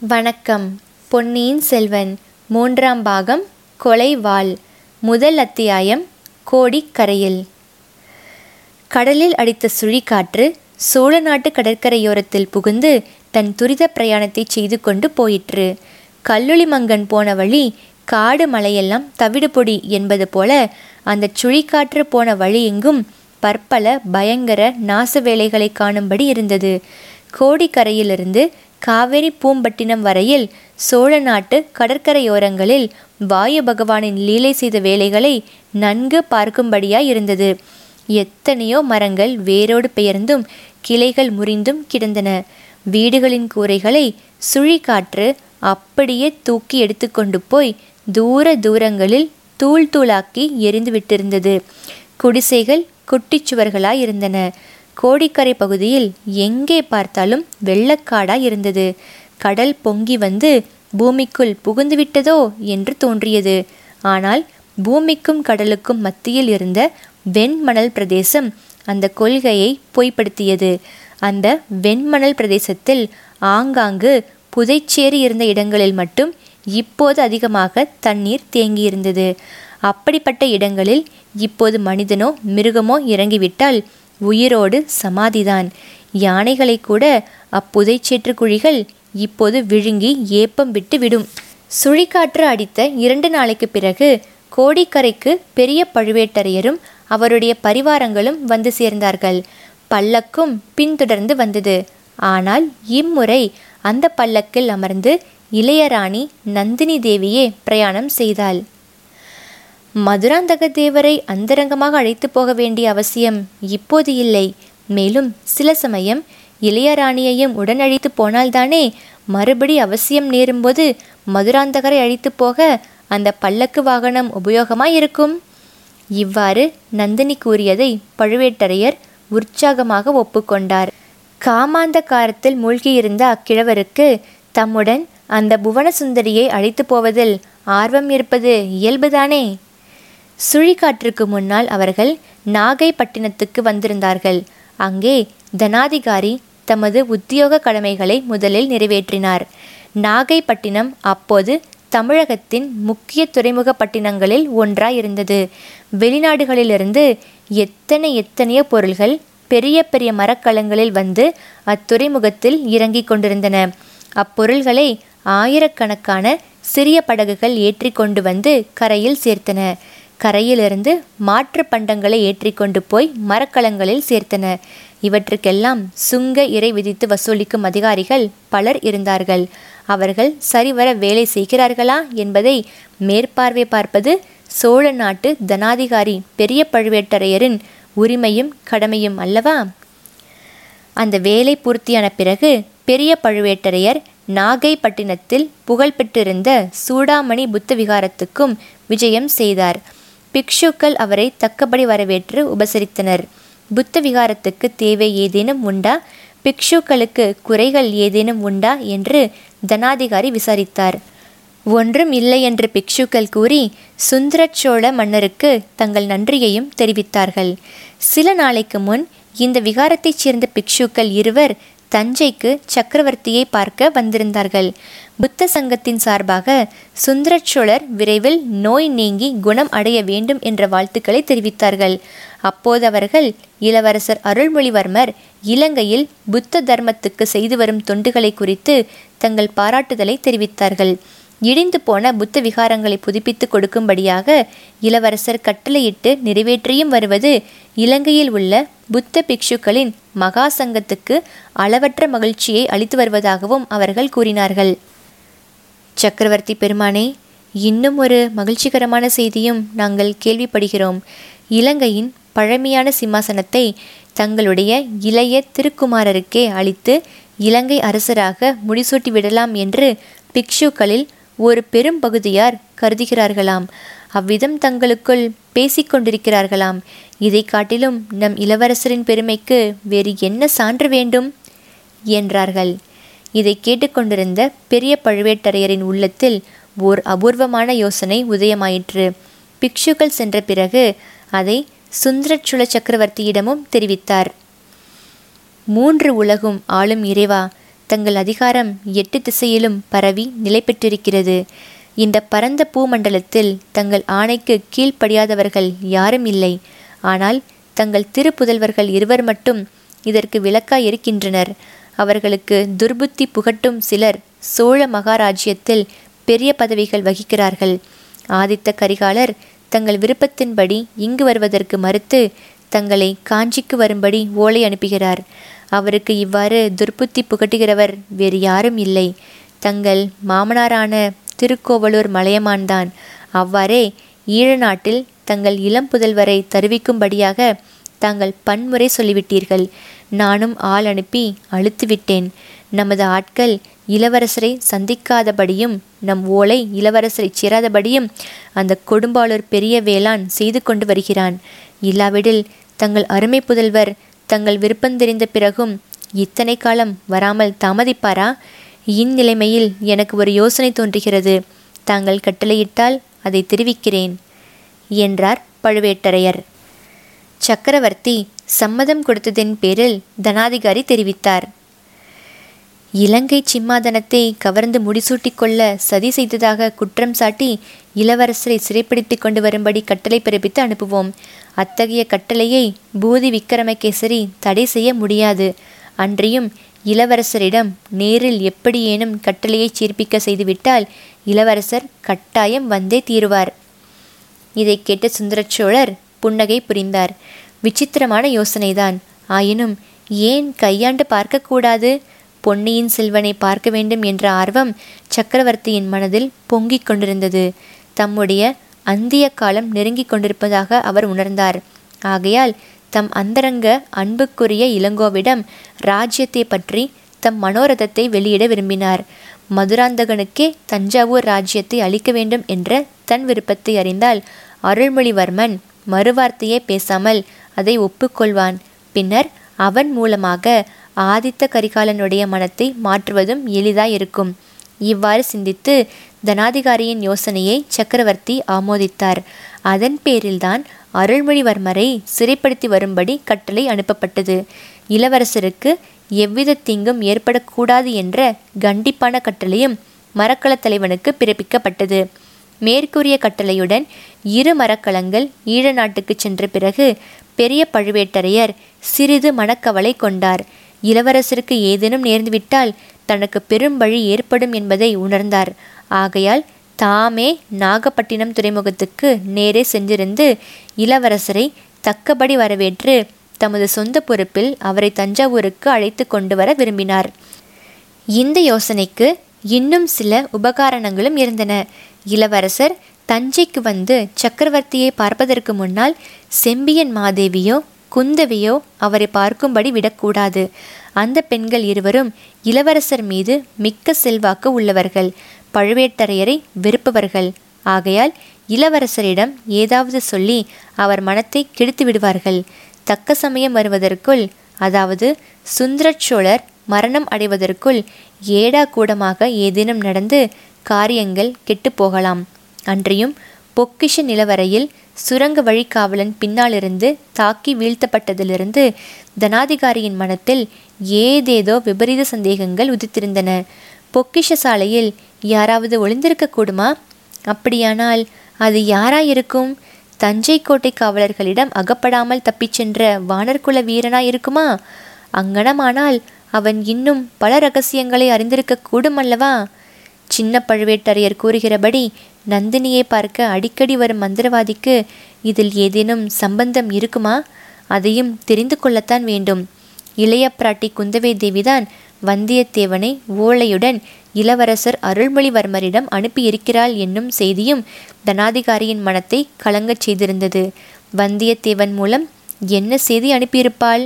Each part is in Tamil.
வணக்கம். பொன்னியின் செல்வன் மூன்றாம் பாகம் கொலைவாள் முதல் அத்தியாயம் கோடிக்கரையில். கடலில் அடித்த சுழிக்காற்று சோழ நாட்டு கடற்கரையோரத்தில் புகுந்து தன் துரித பிரயாணத்தை செய்து கொண்டு போயிற்று. கல்லுளிமங்கன் போன வழி காடு மலையெல்லாம் தவிடுபொடி என்பது போல அந்த சுழிக்காற்று போன வழி எங்கும் பற்பல பயங்கர நாச வேலைகளை காணும்படி இருந்தது. கோடிக்கரையிலிருந்து காவேரி பூம்பட்டினம் வரையில் சோழ நாட்டு கடற்கரையோரங்களில் வாயு பகவானின் லீலை செய்த வேலைகளை நன்கு பார்க்கும்படியாய் இருந்தது. எத்தனையோ மரங்கள் வேரோடு பெயர்ந்தும் கிளைகள் முறிந்தும் கிடந்தன. வீடுகளின் கூரைகளை சுழிக்காற்று அப்படியே தூக்கி எடுத்துக்கொண்டு போய் தூர தூரங்களில் தூள் தூளாக்கி எரிந்து விட்டிருந்தது குடிசைகள் குட்டிச்சுவர்களாய் இருந்தன கோடிக்கரை பகுதியில் எங்கே பார்த்தாலும் வெள்ளக்காடாய் இருந்தது. கடல் பொங்கி வந்து பூமிக்குள் புகுந்துவிட்டதோ என்று தோன்றியது. ஆனால் பூமிக்கும் கடலுக்கும் மத்தியில் இருந்த வெண்மணல் பிரதேசம் அந்த கொள்கையை பொய்ப்படுத்தியது. அந்த வெண்மணல் பிரதேசத்தில் ஆங்காங்கு புதைச்சேரி இருந்த இடங்களில் மட்டும் இப்போது அதிகமாக தண்ணீர் தேங்கியிருந்தது. அப்படிப்பட்ட இடங்களில் இப்போது மனிதனோ மிருகமோ இறங்கிவிட்டால் உயிரோடு சமாதிதான். யானைகளை கூட அப்புதை குழிகள் இப்போது விழுங்கி ஏப்பம் விட்டு விடும் சுழிக்காற்று அடித்த இரண்டு நாளைக்கு பிறகு கோடிக்கரைக்கு பெரிய பழுவேட்டரையரும் அவருடைய பரிவாரங்களும் வந்து சேர்ந்தார்கள். பல்லக்கும் பின்தொடர்ந்து வந்தது. ஆனால் இம்முறை அந்த பல்லக்கில் அமர்ந்து இளையராணி நந்தினி தேவியே பிரயாணம் செய்தாள். மதுராந்தக தேவரை அந்தரங்கமாக அழைத்து போக வேண்டிய அவசியம் இப்போது இல்லை. மேலும் சில சமயம் இளையராணியையும் உடன் அழைத்து போனால்தானே மறுபடி அவசியம் நேரும்போது மதுராந்தகரை அழைத்து போக அந்த பல்லக்கு வாகனம் உபயோகமாயிருக்கும்? இவ்வாறு நந்தினி கூறியதை பழுவேட்டரையர் உற்சாகமாக ஒப்புக்கொண்டார். காமாந்த காரத்தில் மூழ்கியிருந்த அக்கிழவருக்கு தம்முடன் அந்த புவனசுந்தரியை அழைத்து போவதில் ஆர்வம் இருப்பது இயல்புதானே? சுழிக்காற்றுக்கு முன்னால் அவர்கள் நாகைப்பட்டினத்துக்கு வந்திருந்தார்கள். அங்கே தனாதிகாரி தமது உத்தியோக கடமைகளை முதலில் நிறைவேற்றினார். நாகைப்பட்டினம் அப்போது தமிழகத்தின் முக்கிய துறைமுக பட்டினங்களில் ஒன்றாயிருந்தது. வெளிநாடுகளிலிருந்து எத்தனை எத்தனையோ பொருள்கள் பெரிய பெரிய மரக்கலங்களில் வந்து அத்துறைமுகத்தில் இறங்கிக் கொண்டிருந்தன. அப்பொருள்களை ஆயிரக்கணக்கான சிறிய படகுகள் ஏற்றி கொண்டு வந்து கரையில் சேர்த்தன. கரையிலிருந்து மாற்று பண்டங்களை ஏற்றிக்கொண்டு போய் மரக்கலங்களில் சேர்த்தன இவற்றுக்கெல்லாம் சுங்க இறை விதித்து வசூலிக்கும் அதிகாரிகள் பலர் இருந்தார்கள். அவர்கள் சரிவர வேலை செய்கிறார்களா என்பதை மேற்பார்வை பார்ப்பது சோழ நாட்டு தனாதிகாரி பெரிய பழுவேட்டரையரின் உரிமையும் கடமையும் அல்லவா? அந்த வேலை பூர்த்தியான பிறகு பெரிய பழுவேட்டரையர் நாகைப்பட்டினத்தில் புகழ்பெற்றிருந்த சூடாமணி புத்த விகாரத்துக்கும் விஜயம் செய்தார். பிக்ஷுக்கள் அவரை தக்கபடி வரவேற்று உபசரித்தனர். புத்த விகாரத்துக்கு தேவை ஏதேனும் உண்டா? பிக்ஷுக்களுக்கு குறைகள் ஏதேனும் உண்டா? என்று தனாதிகாரி விசாரித்தார். ஒன்றும் இல்லை என்று பிக்ஷுக்கள் கூறி சுந்தரச்சோழ மன்னருக்கு தங்கள் நன்றியையும் தெரிவித்தார்கள். சில நாளைக்கு முன் இந்த விகாரத்தைச் சேர்ந்த பிக்ஷுக்கள் இருவர் தஞ்சைக்கு சக்கரவர்த்தியை பார்க்க வந்திருந்தார்கள். புத்த சங்கத்தின் சார்பாக சுந்தரச்சோழர் விரைவில் நோய் நீங்கி குணம் அடைய வேண்டும் என்ற வாழ்த்துக்களை தெரிவித்தார்கள். அப்போது அவர்கள் இளவரசர் அருள்மொழிவர்மர் இலங்கையில் புத்த தர்மத்துக்கு செய்து வரும் தொண்டுகளை குறித்து தங்கள் பாராட்டுதலை தெரிவித்தார்கள். இடிந்து போன புத்த விகாரங்களை புதுப்பித்து கொடுக்கும்படியாக இளவரசர் கட்டளையிட்டு நிறைவேற்றியும் வருவது இலங்கையில் உள்ள புத்த பிக்ஷுக்களின் மகா சங்கத்துக்கு அளவற்ற மகிழ்ச்சியை அளித்து வருவதாகவும் அவர்கள் கூறினார்கள். சக்கரவர்த்தி பெருமானே இன்னும் ஒரு மகிழ்ச்சிகரமான செய்தியும் நாங்கள் கேள்விப்படுகிறோம். இலங்கையின் பழமையான சிம்மாசனத்தை தங்களுடைய இளைய திருக்குமாரருக்கே அளித்து இலங்கை அரசராக முடிசூட்டி விடலாம் என்று பிக்ஷுக்களில் ஒரு பெரும் பகுதியார் கருதுகிறார்களாம். அவ்விதம் தங்களுக்குள் பேசிக்கொண்டிருக்கிறார்களாம். இதை காட்டிலும் நம் இளவரசரின் பெருமைக்கு வேறு என்ன சான்று வேண்டும்? என்றார்கள். இதை கேட்டுக்கொண்டிருந்த பெரிய பழுவேட்டரையரின் உள்ளத்தில் ஓர் அபூர்வமான யோசனை உதயமாயிற்று. பிக்ஷுக்கள் சென்ற பிறகு அதை சுந்தரச்சுள சக்கரவர்த்தியிடமும் தெரிவித்தார். மூன்று உலகும் ஆளும் இறைவா தங்கள் அதிகாரம் எட்டு திசையிலும் பரவி நிலை பெற்றிருக்கிறது. இந்த பரந்த பூமண்டலத்தில் தங்கள் ஆணைக்கு கீழ்ப்படியாதவர்கள் யாரும் இல்லை. ஆனால் தங்கள் திருப்புதல்வர்கள் இருவர் மட்டும் இதற்கு விளக்காய் இருக்கின்றனர் அவர்களுக்கு துர்புத்தி புகட்டும் சிலர் சோழ மகாராஜ்யத்தில் பெரிய பதவிகள் வகிக்கிறார்கள். ஆதித்த கரிகாலர் தங்கள் விருப்பத்தின்படி இங்கு வருவதற்கு மறுத்து தங்களை காஞ்சிக்கு வரும்படி ஓலை அனுப்புகிறார். அவருக்கு இவ்வாறு துர்புத்தி புகட்டுகிறவர் வேறு யாரும் இல்லை. தங்கள் மாமனாரான திருக்கோவலூர் மலையமான்தான். அவ்வாறே ஈழ நாட்டில் தங்கள் இளம் புதல்வரை தருவிக்கும்படியாக தாங்கள் பன்முறை சொல்லிவிட்டீர்கள். நானும் ஆள் அனுப்பி அழுத்துவிட்டேன். நமது ஆட்கள் இளவரசரை சந்திக்காதபடியும் நம் ஓலை இளவரசரை சேராதபடியும் அந்த கொடும்பாளூர் பெரிய வேளான் செய்து கொண்டு வருகிறான். இல்லாவிடில் தங்கள் அருமை புதல்வர் தங்கள் விருப்பம் தெரிந்த பிறகும் இத்தனை காலம் வராமல் தாமதிப்பாரா? இந்நிலைமையில் எனக்கு ஒரு யோசனை தோன்றுகிறது. தாங்கள் கட்டளையிட்டால் அதை தெரிவிக்கிறேன் என்றார் பழுவேட்டரையர். சக்கரவர்த்தி சம்மதம் கொடுத்ததின் பேரில் தனாதிகாரி தெரிவித்தார். இலங்கை சிம்மாதனத்தை கவர்ந்து முடிசூட்டிக் கொள்ள சதி செய்ததாக குற்றம் சாட்டி இளவரசரை சிறைப்பிடித்துக் கொண்டு வரும்படி கட்டளை பிறப்பித்து அனுப்புவோம். அத்தகைய கட்டளையை பூதி விக்கிரமகேசரி தடை செய்ய முடியாது. அன்றியும் இளவரசரிடம் நேரில் எப்படியேனும் கட்டளையை சீர்ப்பிக்க செய்துவிட்டால் இளவரசர் கட்டாயம் வந்தே தீருவார். இதை கேட்ட சுந்தரச்சோழர் புன்னகை புரிந்தார். விசித்திரமான யோசனைதான். ஆயினும் ஏன் கையாண்டு பார்க்கக்கூடாது? பொன்னியின் செல்வனை பார்க்க வேண்டும் என்ற ஆர்வம் சக்கரவர்த்தியின் மனதில் பொங்கிக் கொண்டிருந்தது. தம்முடைய அந்திய காலம் நெருங்கிக் கொண்டிருப்பதாக அவர் உணர்ந்தார். ஆகையால் தம் அந்தரங்க அன்புக்குரிய இளங்கோவிடம் ராஜ்யத்தை பற்றி தம் மனோரதத்தை வெளியிட விரும்பினார். மதுராந்தகனுக்கே தஞ்சாவூர் ராஜ்யத்தை அளிக்க வேண்டும் என்ற தன் விருப்பத்தை அறிந்தால் அருள்மொழிவர்மன் மறுவார்த்தையே பேசாமல் அதை ஒப்புக்கொள்வான். பின்னர் அவன் மூலமாக ஆதித்த கரிகாலனுடைய மனத்தை மாற்றுவதும் எளிதாயிருக்கும். இவ்வாறு சிந்தித்து தனாதிகாரியின் யோசனையை சக்கரவர்த்தி ஆமோதித்தார். அதன் பேரில்தான் அருள்மொழிவர்மரை சிறைப்படுத்தி வரும்படி கட்டளை அனுப்பப்பட்டது. இளவரசருக்கு எவ்வித தீங்கும் ஏற்படக்கூடாது என்ற கண்டிப்பான கட்டளையும் மரக்கலத் தலைவனுக்கு பிறப்பிக்கப்பட்டது. மேற்கூறிய கட்டளையுடன் இரு மரக்கலங்கள் ஈழ நாட்டுக்கு சென்ற பிறகு பெரிய பழுவேட்டரையர் சிறிது மனக்கவலை கொண்டார். இளவரசருக்கு ஏதேனும் நேர்ந்துவிட்டால் தனக்கு பெரும் வழி ஏற்படும் என்பதை உணர்ந்தார். ஆகையால் தாமே நாகப்பட்டினம் துறைமுகத்துக்கு நேரே சென்றிருந்து இளவரசரை தக்கபடி வரவேற்று தமது சொந்த பொறுப்பில் அவரை தஞ்சாவூருக்கு அழைத்து கொண்டு வர விரும்பினார். இந்த யோசனைக்கு இன்னும் சில உபகாரணங்களும் இருந்தன. இளவரசர் தஞ்சைக்கு வந்து சக்கரவர்த்தியை பார்ப்பதற்கு முன்னால் செம்பியன் மாதேவியோ குந்தவியோ அவரை பார்க்கும்படி விடக்கூடாது. அந்த பெண்கள் இருவரும் இளவரசர் மீது மிக்க செல்வாக்கு உள்ளவர்கள். பழுவேட்டரையரை வெறுப்பவர்கள். ஆகையால் இளவரசரிடம் ஏதாவது சொல்லி அவர் மனத்தை கெடுத்து விடுவார்கள். தக்க சமயம் வருவதற்குள் அதாவது சுந்தரச்சோழர் மரணம் அடைவதற்குள் ஏடா கூடமாக ஏதேனும் நடந்து காரியங்கள் கெட்டு போகலாம். அன்றியும் பொக்கிஷ நிலவரையில் சுரங்க வழிக்காவலன் பின்னாலிருந்து தாக்கி வீழ்த்தப்பட்டதிலிருந்து தனாதிகாரியின் மனத்தில் ஏதேதோ விபரீத சந்தேகங்கள் உதித்திருந்தன. பொக்கிஷ சாலையில் யாராவது ஒளிந்திருக்க கூடுமா? அப்படியானால் அது யாராயிருக்கும்? தஞ்சை கோட்டை காவலர்களிடம் அகப்படாமல் தப்பிச் சென்ற வானர்குல வீரனாயிருக்குமா? அங்கனமானால் அவன் இன்னும் பல ரகசியங்களை அறிந்திருக்க கூடும் அல்லவா சின்ன பழுவேட்டரையர் கூறுகிறபடி நந்தினியை பார்க்க அடிக்கடி வரும் மந்திரவாதிக்கு இதில் ஏதேனும் சம்பந்தம் இருக்குமா? அதையும் தெரிந்து கொள்ளத்தான் வேண்டும். இளைய பிராட்டி குந்தவை தேவிதான் வந்தியத்தேவனை ஓலையுடன் இளவரசர் அருள்மொழிவர்மரிடம் அனுப்பியிருக்கிறாள் என்னும் செய்தியும் தனாதிகாரியின் மனத்தை கலங்கச் செய்திருந்தது. வந்தியத்தேவன் மூலம் என்ன செய்தி அனுப்பியிருப்பாள்?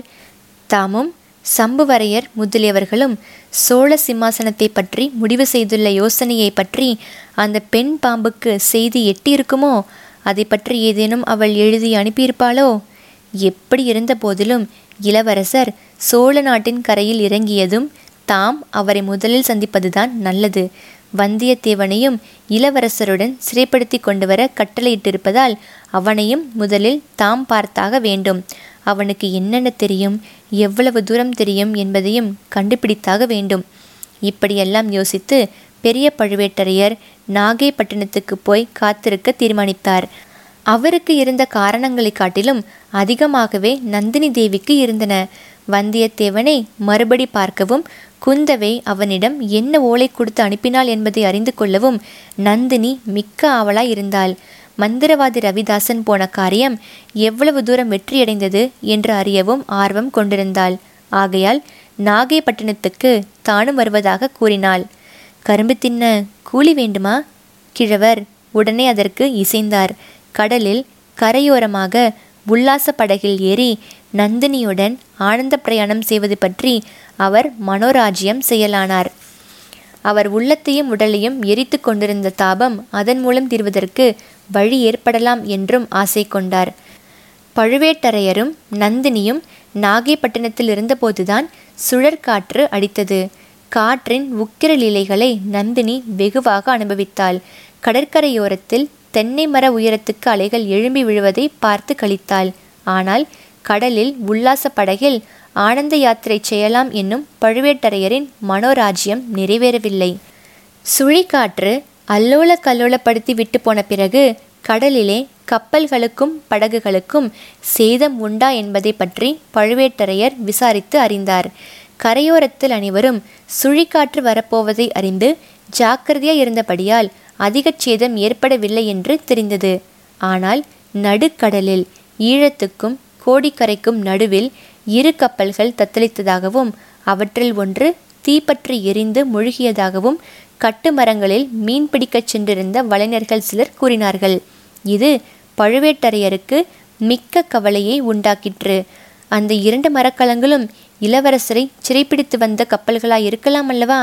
தாமும் சம்புவரையர் முதலியவர்களும் சோழ சிம்மாசனத்தை பற்றி முடிவு செய்துள்ள யோசனையை பற்றி அந்த பெண் பாம்புக்கு செய்தி எட்டியிருக்குமோ? அதை பற்றி ஏதேனும் அவள் எழுதி அனுப்பியிருப்பாளோ? எப்படி இருந்த போதிலும் இளவரசர் சோழ நாட்டின் கரையில் இறங்கியதும் தாம் அவரை முதலில் சந்திப்பதுதான் நல்லது. வந்தியத்தேவனையும் இளவரசருடன் சிறைப்படுத்தி கொண்டு வர கட்டளையிட்டிருப்பதால் அவனையும் முதலில் தாம் பார்த்தாக வேண்டும். அவனுக்கு என்னென்ன தெரியும்? எவ்வளவு தூரம் தெரியும் என்பதையும் கண்டுபிடித்தாக வேண்டும். இப்படியெல்லாம் யோசித்து பெரிய பழுவேட்டரையர் நாகைப்பட்டினத்துக்கு போய் காத்திருக்க தீர்மானித்தார். அவருக்கு இருந்த காரணங்களை காட்டிலும் அதிகமாகவே நந்தினி தேவிக்கு இருந்தன. வந்தியத்தேவனை மறுபடி பார்க்கவும் குந்தவை அவனிடம் என்ன ஓலை கொடுத்து அனுப்பினாள் என்பதை அறிந்து கொள்ளவும் நந்தினி மிக்க ஆவலாய் இருந்தாள். மந்திரவாதி ரவிதாசன் போன காரியம் எவ்வளவு தூரம் வெற்றியடைந்தது என்று அறியவும் ஆர்வம் கொண்டிருந்தாள். ஆகையால் நாகைப்பட்டினத்துக்கு தானும் வருவதாக கூறினாள். கரும்பு தின்ன கூலி வேண்டுமா? கிழவர். உடனே அதற்கு இசைந்தார். கடலில் கரையோரமாக உல்லாச படகில் ஏறி நந்தினியுடன் ஆனந்த பிரயாணம் செய்வது பற்றி அவர் மனோராஜ்யம் செய்யலானார். அவர் உள்ளத்தையும் உடலையும் எரித்து கொண்டிருந்த தாபம் அதன் மூலம் தீர்வதற்கு வழி ஏற்படலாம் என்றும் ஆசை கொண்டார். பழுவேட்டரையரும் நந்தினியும் நாகைப்பட்டினத்தில் இருந்தபோதுதான் சுழற்காற்று அடித்தது. காற்றின் உக்கிர லீலைகளை நந்தினி வெகுவாக அனுபவித்தாள். கடற்கரையோரத்தில் தென்னை மர உயரத்துக்கு அலைகள் எழும்பி விழுவதை பார்த்து கழித்தாள். ஆனால் கடலில் உல்லாச படகில் ஆனந்த யாத்திரை செய்யலாம் என்னும் பழுவேட்டரையரின் மனோராஜ்யம் நிறைவேறவில்லை. சுழிக்காற்று அல்லோல கல்லோலப்படுத்தி விட்டு போன பிறகு கடலிலே கப்பல்களுக்கும் படகுகளுக்கும் சேதம் உண்டா என்பதை பற்றி பழுவேட்டரையர் விசாரித்து அறிந்தார். கரையோரத்தில் அனைவரும் சுழிக்காற்று வரப்போவதை அறிந்து ஜாக்கிரதையாக இருந்தபடியால் அதிக சேதம் ஏற்படவில்லை என்று தெரிந்தது. ஆனால் நடுக்கடலில் ஈழத்துக்கும் கோடிக்கரைக்கும் நடுவில் இரு கப்பல்கள் தத்தளித்ததாகவும் அவற்றில் ஒன்று தீப்பற்றி எரிந்து முழுகியதாகவும் கட்டுமரங்களில் மீன் பிடிக்கச் சென்றிருந்த வலைஞர்கள் சிலர் கூறினார்கள். இது பழுவேட்டரையருக்கு மிக்க கவலையை உண்டாக்கிற்று. அந்த இரண்டு மரக்கலங்களும் இளவரசரை சிறைப்பிடித்து வந்த கப்பல்களாய் இருக்கலாம் அல்லவா?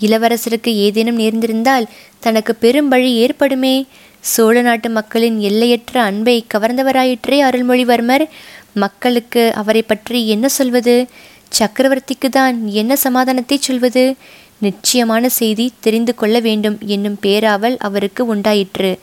இளவரசருக்கு ஏதேனும் நேர்ந்திருந்தால் தனக்கு பெரும் வழி ஏற்படுமே. சோழ நாட்டு மக்களின் எல்லையற்ற அன்பை கவர்ந்தவராயிற்றே அருள்மொழிவர்மர். மக்களுக்கு அவரை பற்றி என்ன சொல்வது? சக்கரவர்த்திக்கு தான் என்ன சமாதானத்தை சொல்வது? நிச்சயமான செய்தி தெரிந்து கொள்ள வேண்டும் என்னும் பேராவல் அவருக்கு உண்டாயிற்று.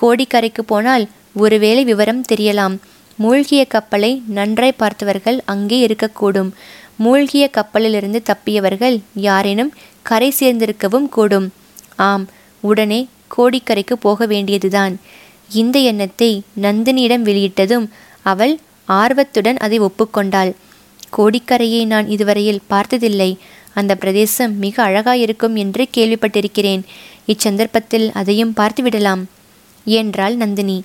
கோடிக்கரைக்கு போனால் ஒருவேளை விவரம் தெரியலாம். மூழ்கிய கப்பலை நன்றாய் பார்த்தவர்கள் அங்கே இருக்கக்கூடும். மூழ்கிய கப்பலிலிருந்து தப்பியவர்கள் யாரேனும் கரை சேர்ந்திருக்கவும் கூடும். ஆம் உடனே கோடிக்கரைக்கு போக வேண்டியதுதான். இந்த எண்ணத்தை நந்தினியிடம் வெளியிட்டதும் அவள் ஆர்வத்துடன் அதை ஒப்புக்கொண்டாள். கோடிக்கரையை நான் இதுவரையில் பார்த்ததில்லை. அந்த பிரதேசம் மிக அழகாயிருக்கும் என்று கேள்விப்பட்டிருக்கிறேன். இச்சந்தர்ப்பத்தில் அதையும் பார்த்துவிடலாம். என்றாள் நந்தினி.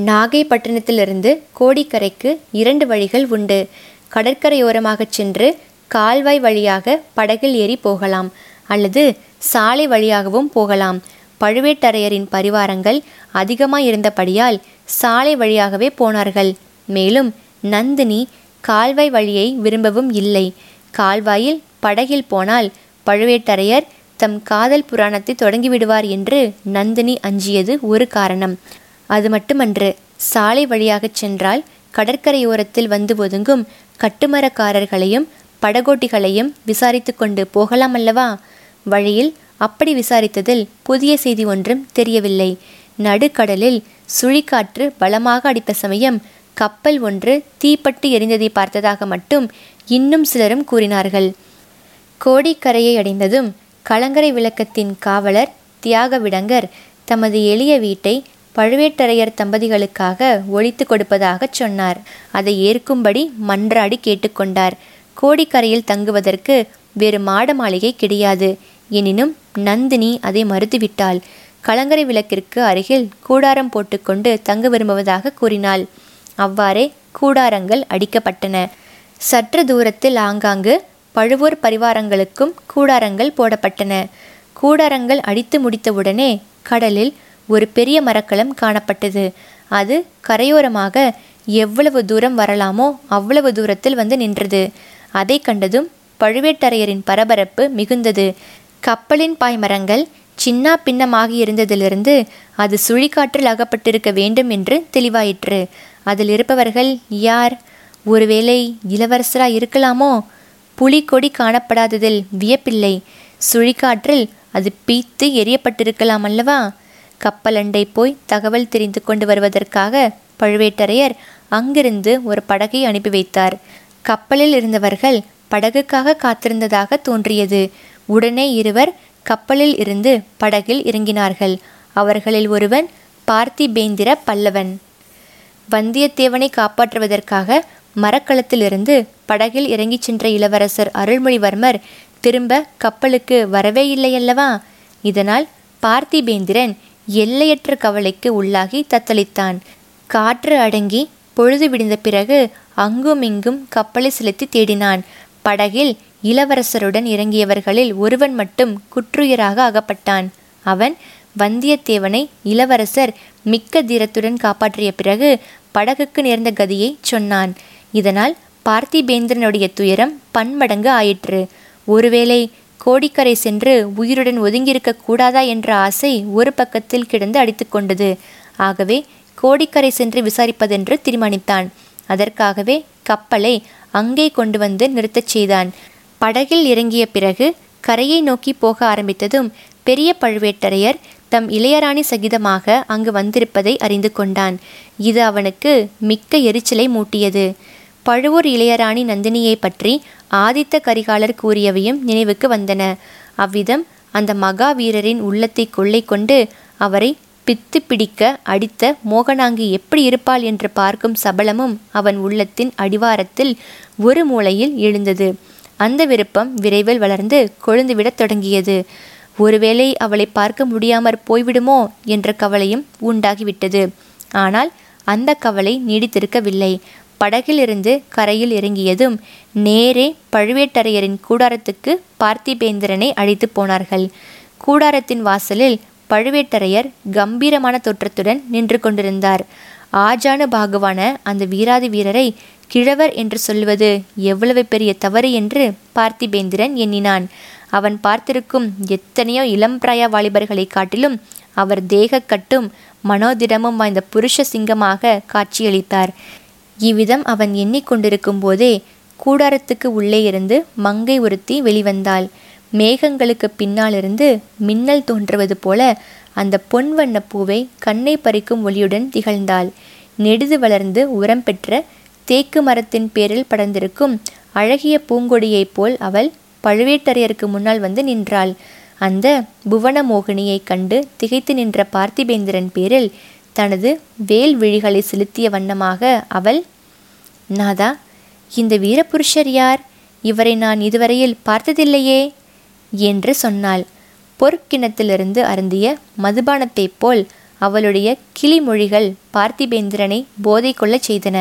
நாகைப்பட்டினத்திலிருந்து கோடிக்கரைக்கு இரண்டு வழிகள் உண்டு. கடற்கரையோரமாகச் சென்று கால்வாய் வழியாக படகில் ஏறி போகலாம் அல்லது சாலை வழியாகவும் போகலாம். பழுவேட்டரையரின் பரிவாரங்கள் அதிகமாக இருந்தபடியால் சாலை வழியாகவே போனார்கள். மேலும் நந்தினி கால்வாய் வழியை விரும்பவும் இல்லை. கால்வாயில் படகில் போனால் பழுவேட்டரையர் தம் காதல் புராணத்தை தொடங்கிவிடுவார் என்று நந்தினி அஞ்சியது ஒரு காரணம். அது மட்டுமன்று சாலை வழியாகச் சென்றால் கடற்கரையோரத்தில் வந்து ஒதுங்கும் கட்டுமரக்காரர்களையும் படகோட்டிகளையும் விசாரித்து கொண்டு போகலாம் அல்லவா? வழியில் அப்படி விசாரித்ததில் புதிய செய்தி ஒன்றும் தெரியவில்லை. நடுக்கடலில் சுழிக்காற்று பலமாக அடித்த சமயம் கப்பல் ஒன்று தீப்பட்டு எரிந்ததை பார்த்ததாக மட்டும் இன்னும் சிலரும் கூறினார்கள். கோடிக்கரையை அடைந்ததும் கலங்கரை விளக்கத்தின் காவலர் தியாக விடங்கர் தமது எளிய வீட்டை பழுவேட்டரையர் தம்பதிகளுக்காக ஒழித்து கொடுப்பதாகச் சொன்னார். அதை ஏற்கும்படி மன்றாடி கேட்டுக்கொண்டார். கோடிக்கரையில் தங்குவதற்கு வேறு மாட மாளிகை கிடையாது. எனினும் நந்தினி அதை மறுத்துவிட்டாள். கலங்கரை விளக்கிற்கு அருகில் கூடாரம் போட்டுக்கொண்டு தங்க விரும்புவதாக கூறினாள். அவ்வாறே கூடாரங்கள் அடிக்கப்பட்டன. சற்று தூரத்தில் ஆங்காங்கு பழுவூர் பரிவாரங்களுக்கும் கூடாரங்கள் போடப்பட்டன. கூடாரங்கள் அடித்து முடித்தவுடனே கடலில் ஒரு பெரிய மரக்கலம் காணப்பட்டது. அது கரையோரமாக எவ்வளவு தூரம் வரலாமோ அவ்வளவு தூரத்தில் வந்து நின்றது. அதை கண்டதும் பழுவேட்டரையரின் பரபரப்பு மிகுந்தது. கப்பலின் பாய்மரங்கள் சின்னா பின்னமாகி இருந்ததிலிருந்து அது சுழிக்காற்றில் அகப்பட்டிருக்க வேண்டும் என்று தெளிவாயிற்று. அதில் இருப்பவர்கள் யார்? ஒருவேளை இளவரசரா இருக்கலாமோ? புலிக்கொடி காணப்படாததில் வியப்பில்லை. சுழிக்காற்றில் அது பீத்து எரியப்பட்டிருக்கலாம் அல்லவா? கப்பலண்டை போய் தகவல் தெரிந்து கொண்டு வருவதற்காக பழுவேட்டரையர் அங்கிருந்து ஒரு படகை அனுப்பி வைத்தார். கப்பலில் இருந்தவர்கள் படகுக்காக காத்திருந்ததாக தோன்றியது. உடனே இருவர் கப்பலில் இருந்து படகில் இறங்கினார்கள். அவர்களில் ஒருவன் பார்த்திபேந்திர பல்லவன். வந்தியத்தேவனை காப்பாற்றுவதற்காக மரக்களத்திலிருந்து படகில் இறங்கிச் சென்ற இளவரசர் அருள்மொழிவர்மர் திரும்ப கப்பலுக்கு வரவே இல்லையல்லவா? இதனால் பார்த்திபேந்திரன் எல்லையற்ற கவலைக்கு உள்ளாகி தத்தளித்தான். காற்று அடங்கி பொழுது விடிந்த பிறகு அங்குமிங்கும் கப்பலை செலுத்தி தேடினான். படகில் இளவரசருடன் இறங்கியவர்களில் ஒருவன் மட்டும் குற்றுயிராக அகப்பட்டான். அவன் வந்தியத்தேவனை இளவரசர் மிக்க தீரத்துடன் காப்பாற்றிய பிறகு படகுக்கு நேர்ந்த கதியை சொன்னான். இதனால் பார்த்திபேந்திரனுடைய துயரம் பன்மடங்கு ஆயிற்று. ஒருவேளை கோடிக்கரை சென்று உயிருடன் ஒதுங்கியிருக்க கூடாதா என்ற ஆசை ஒரு பக்கத்தில் கிடந்து அடித்துக்கொண்டது ஆகவே கோடிக்கரை சென்று விசாரிப்பதென்று தீர்மானித்தான். அதற்காகவே கப்பலை அங்கே கொண்டு வந்து நிறுத்தச் செய்தான். படகில் இறங்கிய பிறகு கரையை நோக்கி போக ஆரம்பித்ததும் பெரிய பழுவேட்டரையர் தம் இளையராணி சகிதமாக அங்கு வந்திருப்பதை அறிந்து கொண்டான். இது அவனுக்கு மிக்க எரிச்சலை மூட்டியது. பழுவூர் இளையராணி நந்தினியை பற்றி ஆதித்த கரிகாலர் கூறியவையும் நினைவுக்கு வந்தன. அவ்விதம் அந்த மகா வீரரின் உள்ளத்தை கொள்ளை கொண்டு அவரை பித்து பிடிக்க அடித்த மோகனாங்கி எப்படி இருப்பாள் என்று பார்க்கும் சபலமும் அவன் உள்ளத்தின் அடிவாரத்தில் ஒரு மூலையில் எழுந்தது. அந்த விருப்பம் விரைவில் வளர்ந்து கொழுந்துவிடத் தொடங்கியது. ஒருவேளை அவளை பார்க்க முடியாமற் போய்விடுமோ என்ற கவலையும் உண்டாகிவிட்டது. ஆனால் அந்த கவலை நீடித்திருக்கவில்லை. படகிலிருந்து கரையில் இறங்கியதும் நேரே பழுவேட்டரையரின் கூடாரத்துக்கு பார்த்திபேந்திரனை அழைத்து போனார்கள். கூடாரத்தின் வாசலில் பழுவேட்டரையர் கம்பீரமான தோற்றத்துடன் நின்று கொண்டிருந்தார். ஆஜானு பாகுவான அந்த வீராதி வீரரை கிழவர் என்று சொல்வது எவ்வளவு பெரிய தவறு என்று பார்த்திபேந்திரன் எண்ணினான். அவன் பார்த்திருக்கும் எத்தனையோ இளம் பிராய வாலிபர்களை காட்டிலும் அவர் தேக கட்டும் மனோதிடமும் வாய்ந்த புருஷ சிங்கமாக காட்சியளித்தார். இவ்விதம் அவன் எண்ணிக்கொண்டிருக்கும் போதே கூடாரத்துக்கு உள்ளே இருந்து மங்கை ஒருத்தி வெளிவந்தாள். மேகங்களுக்கு பின்னாலிருந்து மின்னல் தோன்றுவது போல அந்த பொன் வண்ண பூவை கண்ணை பறிக்கும் ஒளியுடன் திகழ்ந்தாள். நெடுது வளர்ந்து உரம் பெற்ற தேக்கு மரத்தின் பேரில் படர்ந்திருக்கும் அழகிய பூங்கொடியைப் போல் அவள் பழுவேட்டரையருக்கு முன்னால் வந்து நின்றாள். அந்த புவன மோகினியைக் கண்டு திகைத்து நின்ற பார்த்திபேந்திரன் பேரில் தனது வேல் விழிகளை செலுத்திய வண்ணமாக அவள் நாதா இந்த வீரபுருஷர் யார்? இவரை நான் இதுவரையில் பார்த்ததில்லையே என்று சொன்னாள். பொற்கிணத்திலிருந்து அருந்திய மதுபானத்தைப் போல் அவளுடைய கிளிமொழிகள் பார்த்திபேந்திரனை போதை கொள்ளச் செய்தன.